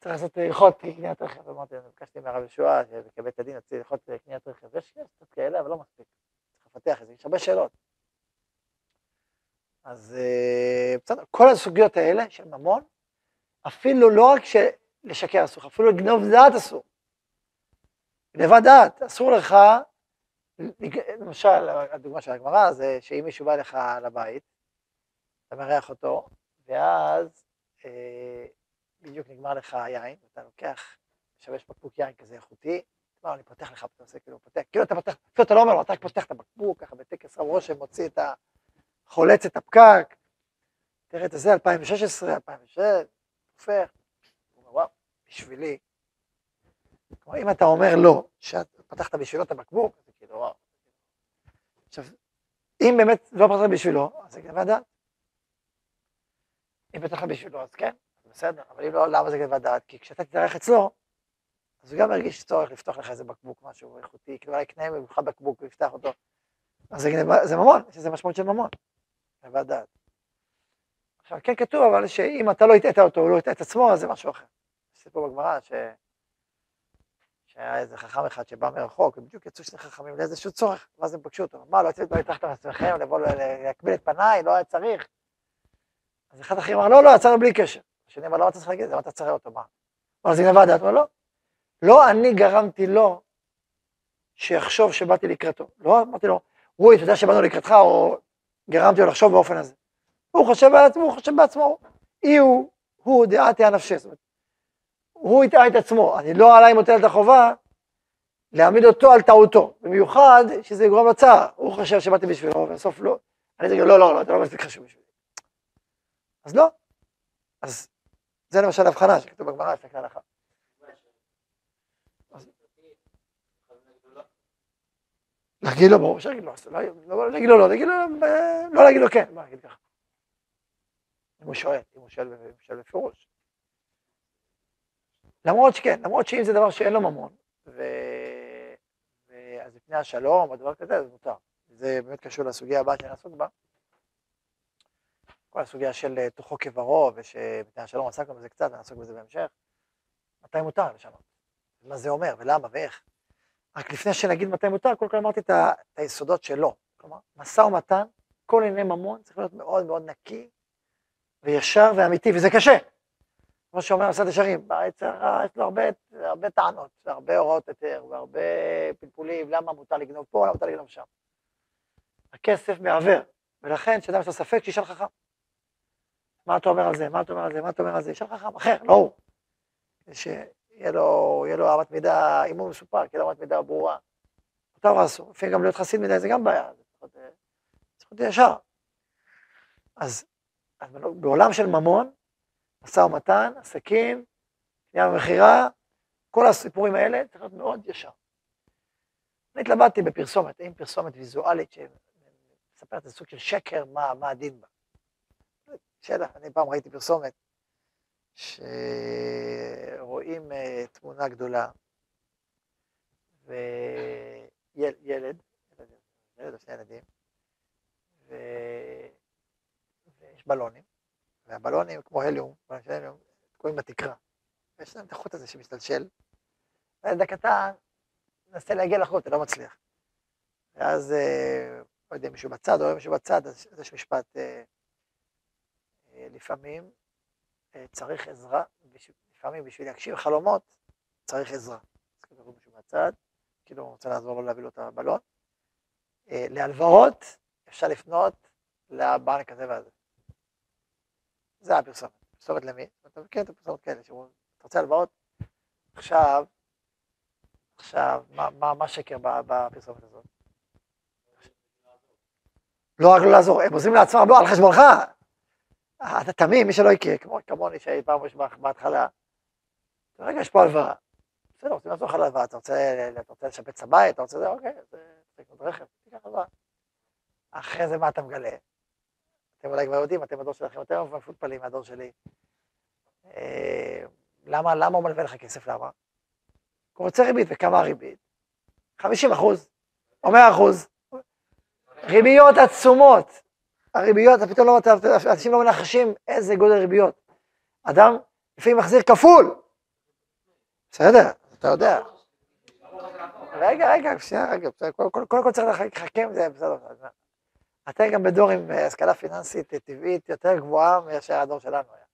צריך לעשות הלכות קניית רכב, אמרתי, אני ביקשתי מהרב ישועה, שבית הדין יוציא הלכות קניית רכב, יש קצת כאלה, אבל לא מספיק, צריך לפתח את זה, יש הרבה שאלות. אז אה, בסדר, כל הסוגיות האלה של ממון, אפילו לא רק לשקר אסור, אפילו לגנוב דעת אסור. גנבת דעת, אסור לך, למשל, הדוגמה של הגמרא זה שאם מישהו בא לך לבית, אתה מארח אותו, ואז אה, בדיוק נגמר לך היין, אתה לוקח, משמש בקבוק יין כזה איכותי, לא, אני פותח לך, אתה עושה כאילו פותח, כאילו אתה פותח, כאילו אתה לא אומר לו, אתה רק פותח את הבקבוק, ככה בטקס רב רושם, מוציא את ה... חולץ את הפקק, תראה את זה, 2016, 2006, הופך, וואו, בשבילי. כלומר, אם אתה אומר לא, שפתחת בשבילו את הבקבוק, זה כאילו וואו. עכשיו, אם באמת לא פתחת בשבילו, אז זה גנבת דעת. אם פתחת בשבילו, אז כן, בסדר, אבל אם לא, למה זה גנבת דעת? כי כשאתה תתארח אצלו, אז הוא גם ירגיש צורך לפתוח לך איזה בקבוק, משהו איכותי, כאילו אולי יקנה ממך בקבוק ויפתח אותו. אז זה, ממון, יש משמעות של ממון. גנבת דעת. עכשיו, כן כתוב, אבל שאם אתה לא הטעית אותו, הוא לא הטעה את עצמו, אז זה משהו אחר. יש סיפור בגמרא, ש... שהיה איזה חכם אחד שבא מרחוק, ובדיוק יצאו שני חכמים לאיזשהו צורך, ואז הם פגשו אותו. מה, לא יצאתם, לא הטרחתם לעצמכם, לבוא להקביל את פניי, לא היה צריך. אז אחד האחרים אמר, לא, לא, יצאנו בלי קשר. השני אמר, לא, אתה צריך להגיד את זה, מה אתה צריך אותו, מה? אז גנבה דעת, לא. לא אני גרמתי לו שיחשוב שבאתי לקראתו. לא אמרתי לו, רועי, אתה יודע שבאנו לקראתך, או גרמתי לו לחשוב באופן הזה. הוא חושב בעצמו, הוא חושב בעצמו. אי הוא, הוא דעתי הנפשי. זאת אומרת, הוא הטעה את עצמו, אני לא עליי מוטל את החובה להעמיד אותו על טעותו, במיוחד שזה יגרום לצער, הוא חושב שבאתי בשבילו, ובסוף לא. אני אגיד לא, לא, לא, אתה לא מספיק חשוב בשבילי. אז לא. אז זה למשל הבחנה שכתוב בגמרא, כלל אחת. להגיד לו, ברור שיגיד לו, לא להגיד לו לא, להגיד לו, לא להגיד לו כן, מה להגיד ככה. אם הוא שואל, אם הוא שואל בפירוש. למרות שכן, למרות שאם זה דבר שאין לו ממון, אז לפני השלום או דבר כזה, אז מותר. זה באמת קשור לסוגיה הבאה שאני אעסוק בה. כל הסוגיה של תוכו כברו, ושמפני השלום עסקנו בזה קצת, נעסוק בזה בהמשך. מתי מותר לשנות? מה זה אומר, ולמה, ואיך. רק לפני שנגיד מתי מותר, קודם כל אמרתי את היסודות שלו. כלומר, משא ומתן, כל ענייני ממון צריך להיות מאוד מאוד נקי וישר ואמיתי, וזה קשה. כמו שאומר מסעד ישרים, ביצר יש לו הרבה, הרבה טענות, והרבה הוראות היתר, והרבה פלפולים, למה מותר לגנוב פה, למה מותר לגנוב שם. הכסף מעוור, ולכן כשאדם יש לו ספק, שישאל חכם. מה אתה אומר על זה, מה אתה אומר על זה, מה אתה אומר על זה, ישאל חכם אחר, לא הוא. שיהיה לו, לו אמת מידה, אם הוא מסופר, כי לו אמת מידה ברורה. מותר או אסור, לפעמים גם להיות חסיד מדי זה גם בעיה, זה צריך להיות ישר. אז, אז בעולם של ממון, משא ומתן, עסקים, קנייה ומכירה, כל הסיפורים האלה צריך להיות מאוד ישר. אני התלבטתי בפרסומת, האם פרסומת ויזואלית שמספרת את סוג של שקר, מה, מה הדין בה. שאלה, אני פעם ראיתי פרסומת שרואים uh, תמונה גדולה וילד, ילד או שני ילדים, ו... בלונים, והבלונים כמו הליום, תקועים בתקרה. ויש להם את החוט הזה שמשתלשל, והילד הקטן מנסה להגיע לחוט, זה לא מצליח. ואז, אה, לא יודע, מישהו בצד, או מישהו בצד, אז יש משפט, אה, אה, לפעמים צריך עזרה, לפעמים בשביל להגשים חלומות, צריך עזרה. אז כאילו מישהו בצד, כאילו הוא רוצה לעזור לו להביא לו את הבלון. להלוואות אפשר לפנות לבנק הזה והזה. זה הפרסומת. פרסומת למי? אתה מכיר את הפרסומת כאלה, שאומרים, אתה רוצה הלוואות? עכשיו, עכשיו, מה, מה, מה שקר בפרסומת הזאת? לא רק לא לעזור, הם עוזרים לעצמם, לא, על חשבונך. אתה תמים, מי שלא הכיר, כמו כמוני שהייתי פעם ראשונה בהתחלה. רגע, יש פה הלוואה. בסדר, רוצים לעזור לך להלוואה, אתה רוצה לשפץ את הבית, אתה רוצה זה, אוקיי, זה רכב, תיקח הלוואה. אחרי זה מה אתה מגלה? אתם אולי כבר יודעים, אתם הדור שלכם יותר מפולפלים מהדור שלי. אה, למה, למה הוא מלווה לך כסף? למה? הוא רוצה ריבית, וכמה הריבית? 50 אחוז, או 100 אחוז. ריביות עצומות. הריביות, פתאום לא, אנשים לא מנחשים איזה גודל ריביות. אדם לפעמים מחזיר כפול. בסדר, אתה יודע. רגע, רגע, שנייה, רגע, קודם כל צריך לחכם, זה בסדר. אתם גם בדור עם אה, השכלה פיננסית טבעית יותר גבוהה מאשר הדור שלנו היה.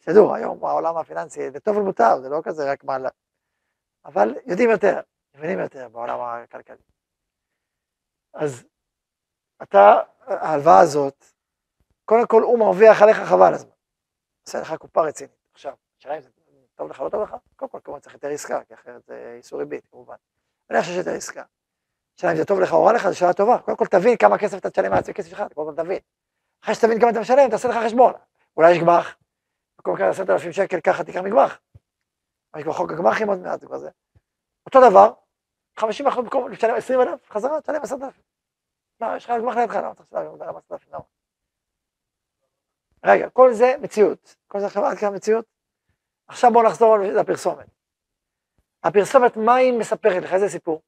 שתדעו, היום העולם הפיננסי, זה טוב ומוטב, זה לא כזה רק מעלה. אבל יודעים יותר, מבינים יותר בעולם הכלכלי. אז אתה, ההלוואה הזאת, קודם כל הוא מרוויח עליך חבל הזמן. עושה לך קופה רצינית. עכשיו, השאלה אם זה טוב לך או לא טוב לך, קודם כל כמובן צריך יותר עסקה, כי אחרת זה איסור ריבית כמובן. אני חושב שיותר עסקה. השאלה אם זה טוב לך או רע לך, זו שאלה טובה. קודם כל תבין כמה כסף אתה תשלם מהעצמי כסף שלך, קודם כל תבין. אחרי שתבין כמה אתה משלם, תעשה לך חשבון. אולי יש גמ"ח, במקום כאלה עשרת אלפים שקל, ככה תיקח מגמ"ח. יש כבר חוק הגמ"חים עוד מעט, זה כבר זה. אותו דבר, 50 אחוז במקום לשלם 20 אלף, חזרה, תשלם 10 אלף. מה, יש לך גמ"ח לידך, למה אתה לשלם 10 אלף? למה? רגע, כל זה מציאות. כל זה עכשיו עד כאן מציאות. עכשיו בואו נחזור לפרסומת. הפרסומת, מה היא מספרת לך? איזה סיפור?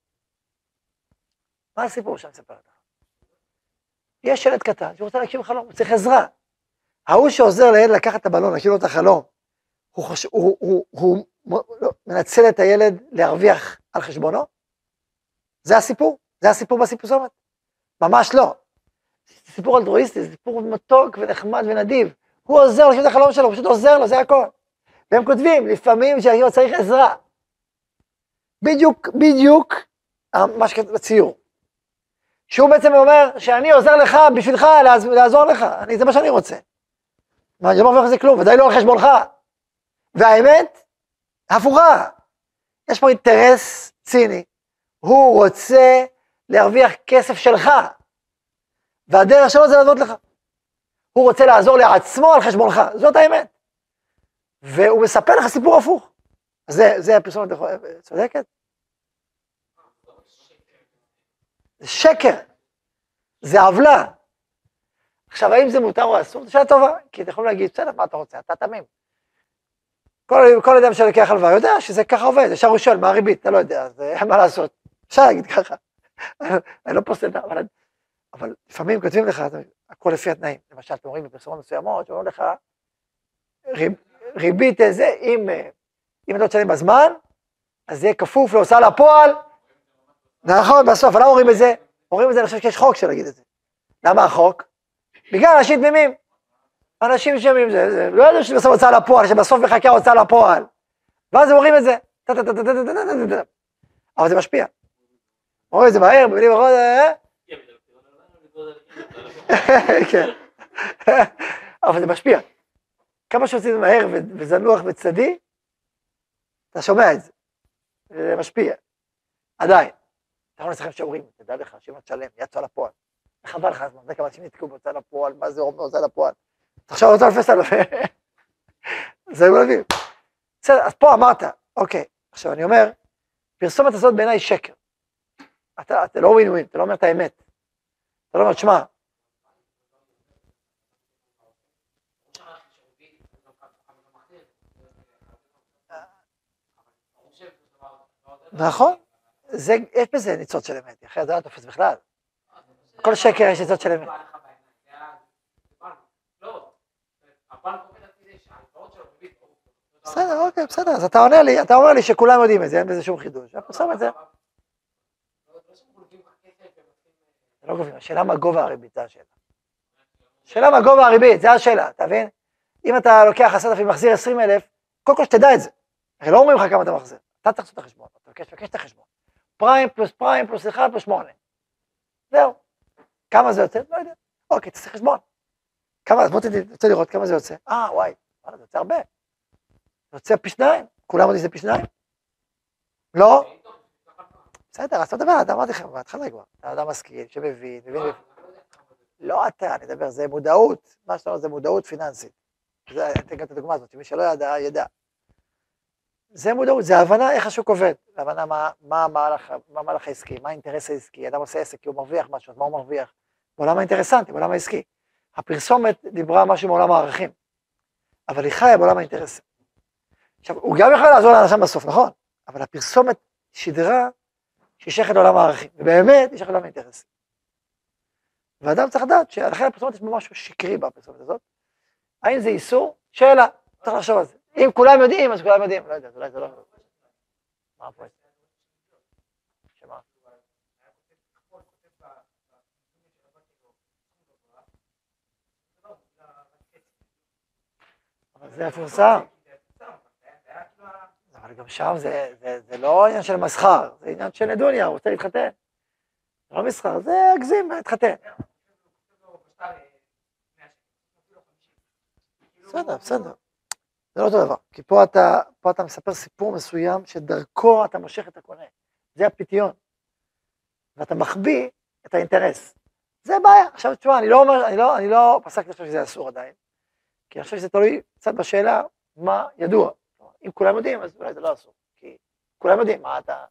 מה הסיפור שאני מספר לך? יש ילד קטן שרוצה להגשים חלום, הוא צריך עזרה. ההוא שעוזר לילד לקחת את הבלון, להכיר לו את החלום, הוא, חוש... הוא, הוא, הוא, הוא לא, מנצל את הילד להרוויח על חשבונו? זה הסיפור? זה הסיפור בסיפוסומת? ממש לא. זה סיפור אלטרואיסטי, זה סיפור מתוק ונחמד ונדיב. הוא עוזר לו את החלום שלו, הוא פשוט עוזר לו, זה הכל. והם כותבים, לפעמים כשהילד צריך עזרה. בדיוק, בדיוק מה שכתוב בציור. שהוא בעצם אומר שאני עוזר לך בשבילך לעזור לך, אני, זה מה שאני רוצה. אני לא מרוויח מזה כלום, ודאי לא על חשבונך. והאמת, הפוכה. יש פה אינטרס ציני. הוא רוצה להרוויח כסף שלך, והדרך שלו זה לעזור לך. הוא רוצה לעזור לעצמו על חשבונך, זאת האמת. והוא מספר לך סיפור הפוך. זה, זה הפרסומת צודקת? זה שקר, זה עוולה. עכשיו, האם זה מותר או אסור? זו שאלה טובה, כי אתם יכולים להגיד, בסדר, מה אתה רוצה? אתה תמים. כל, כל אדם שלוקח הלוואה יודע שזה ככה עובד, ישר הוא שואל, מה הריבית? אתה לא יודע, אז *laughs* מה לעשות. אפשר להגיד ככה. *laughs* אני לא פוסל, אבל, אבל לפעמים כותבים לך, הכל לפי התנאים. למשל, אתם רואים בפרסומות מסוימות, שאומרים לך, ריב, ריבית זה, אם, אם אתה לא תשלם בזמן, אז זה יהיה כפוף להוצאה לפועל. נכון, בסוף, למה אומרים את זה? אומרים את זה, אני חושב שיש חוק להגיד את זה. למה החוק? בגלל אנשים תמימים. אנשים שומעים זה, זה, לא ידעו שבסוף הוצאה לפועל, שבסוף מחכה הוצאה לפועל. ואז הם אומרים את זה. אבל זה משפיע. אומרים את זה מהר, במילים אחרות, *laughs* כן. *laughs* אבל זה משפיע. כמה שעושים מהר וזנוח וצדי, אתה שומע את זה. זה משפיע. עדיין. אתה יכול לסכם שיעורים, תדע לך אתה תשלם, יצא לפועל. חבל לך הזמן, זה כמה אנשים נתקעו בהוצאה לפועל, מה זה אומר בהוצאה לפועל? עכשיו רוצה לפס עליו. זה לא מבין. בסדר, אז פה אמרת, אוקיי, עכשיו אני אומר, פרסומת הזאת בעיניי שקר. אתה, אתה לא ווין ווין, אתה לא אומר את האמת. אתה לא אומר, שמע, נכון, זה, יש בזה ניצוץ של אמת, אחרת זה לא תופס בכלל. כל שקר יש ניצוץ של אמת. בסדר, אוקיי, בסדר, אז אתה עונה לי, אתה אומר לי שכולם יודעים את זה, אין בזה שום חידוש. אנחנו עושים את זה. לא גובים, השאלה מה גובה הריבית, זה השאלה. השאלה מה גובה הריבית, זה השאלה, אתה מבין? אם אתה לוקח עשרת אלפים ומחזיר עשרים אלף, קודם כל שתדע את זה. הרי לא אומרים לך כמה אתה מחזיר, אתה צריך לעשות את החשבון, אתה מבקש, מבקש את החשבון. פריים פלוס פריים פלוס אחד פלוס שמונה. זהו. כמה זה יוצא? לא יודע. אוקיי, תעשה חשבון. כמה, אז בוא תרצה לראות כמה זה יוצא. אה, וואי, זה יוצא הרבה. זה יוצא פי שניים. כולם יודעים שזה פי שניים? לא? בסדר, אז אתה מדבר, אתה אמרתי לכם בהתחלה כבר. אתה אדם משכיל, שמבין, מבין... לא אתה, אני מדבר, זה מודעות. מה שאתה אומר זה מודעות פיננסית. אני אתן גם את הדוגמה הזאת, שמי שלא ידע, ידע. זה מודעות, זה הבנה איך השוק עובד, הבנה מה, מה, המהלך, מה המהלך העסקי, מה האינטרס העסקי, אדם עושה עסק כי הוא מרוויח משהו, אז מה הוא מרוויח? בעולם האינטרסנטי, בעולם העסקי. הפרסומת דיברה משהו מעולם הערכים, אבל היא חיה בעולם האינטרסים. עכשיו, הוא גם יכול לעזור לאנשים בסוף, נכון? אבל הפרסומת שידרה שהיא שייכת לעולם הערכים, ובאמת היא שייכת לעולם האינטרסים. ואדם צריך לדעת שלכן הפרסומת יש משהו שקרי בפרסומת הזאת. האם זה איסור? שאלה, צריך לחשוב על זה. אם כולם יודעים, אז כולם יודעים. לא יודע, אולי זה לא... מה הפואנטה? אבל זה מפורסם. אבל גם שם זה, זה, זה לא עניין של מסחר, זה עניין של נדוניה, הוא רוצה להתחתן. זה לא מסחר, זה אגזים, להתחתן. בסדר, בסדר. זה לא אותו דבר, כי פה אתה, פה אתה מספר סיפור מסוים שדרכו אתה מושך את הקונה, זה הפתיון. ואתה מחביא את האינטרס. זה בעיה. עכשיו תשמע, אני לא אומר, אני לא, אני לא פסקתי עכשיו שזה אסור עדיין, כי אני חושב שזה תלוי קצת בשאלה מה ידוע. אם כולם יודעים, אז אולי זה לא אסור, כי כולם יודעים, מה אתה...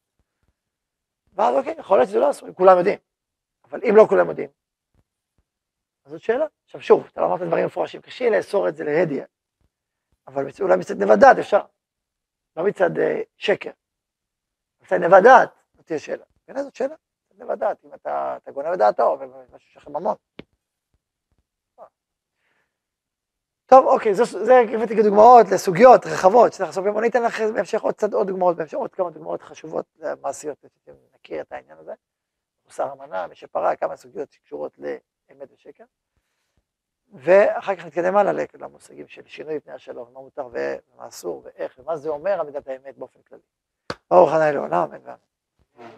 ואז אוקיי, יכול להיות שזה לא אסור, אם כולם יודעים. אבל אם לא כולם יודעים, אז זאת שאלה. עכשיו שוב, אתה לא אמרת דברים מפורשים, קשה לאסור את זה להדיה. אבל אולי מצד נבדעת אפשר, לא מצד uh, שקר. מצד נבדעת, זאת תהיה שאלה. בעיניי זאת שאלה, מצד נבדעת, אם אתה, אתה גונב את דעתו, ומשהו שלכם ממון. טוב, אוקיי, זו, זה הבאתי כדוגמאות לסוגיות רחבות שצריך לעשות, ואני אתן לך בהמשך עוד קצת עוד דוגמאות, בהמשך עוד כמה דוגמאות חשובות, מעשיות, שאתם נכיר את העניין הזה. מוסר המנה, מי שפרה, כמה סוגיות שקשורות לאמת ושקר. ואחר כך נתקדם הלאה למושגים של שינוי פני השלום, מה מותר ומה אסור ואיך, ומה זה אומר על מידת האמת באופן כללי. ברוך הנה לעולם, אין ואמן.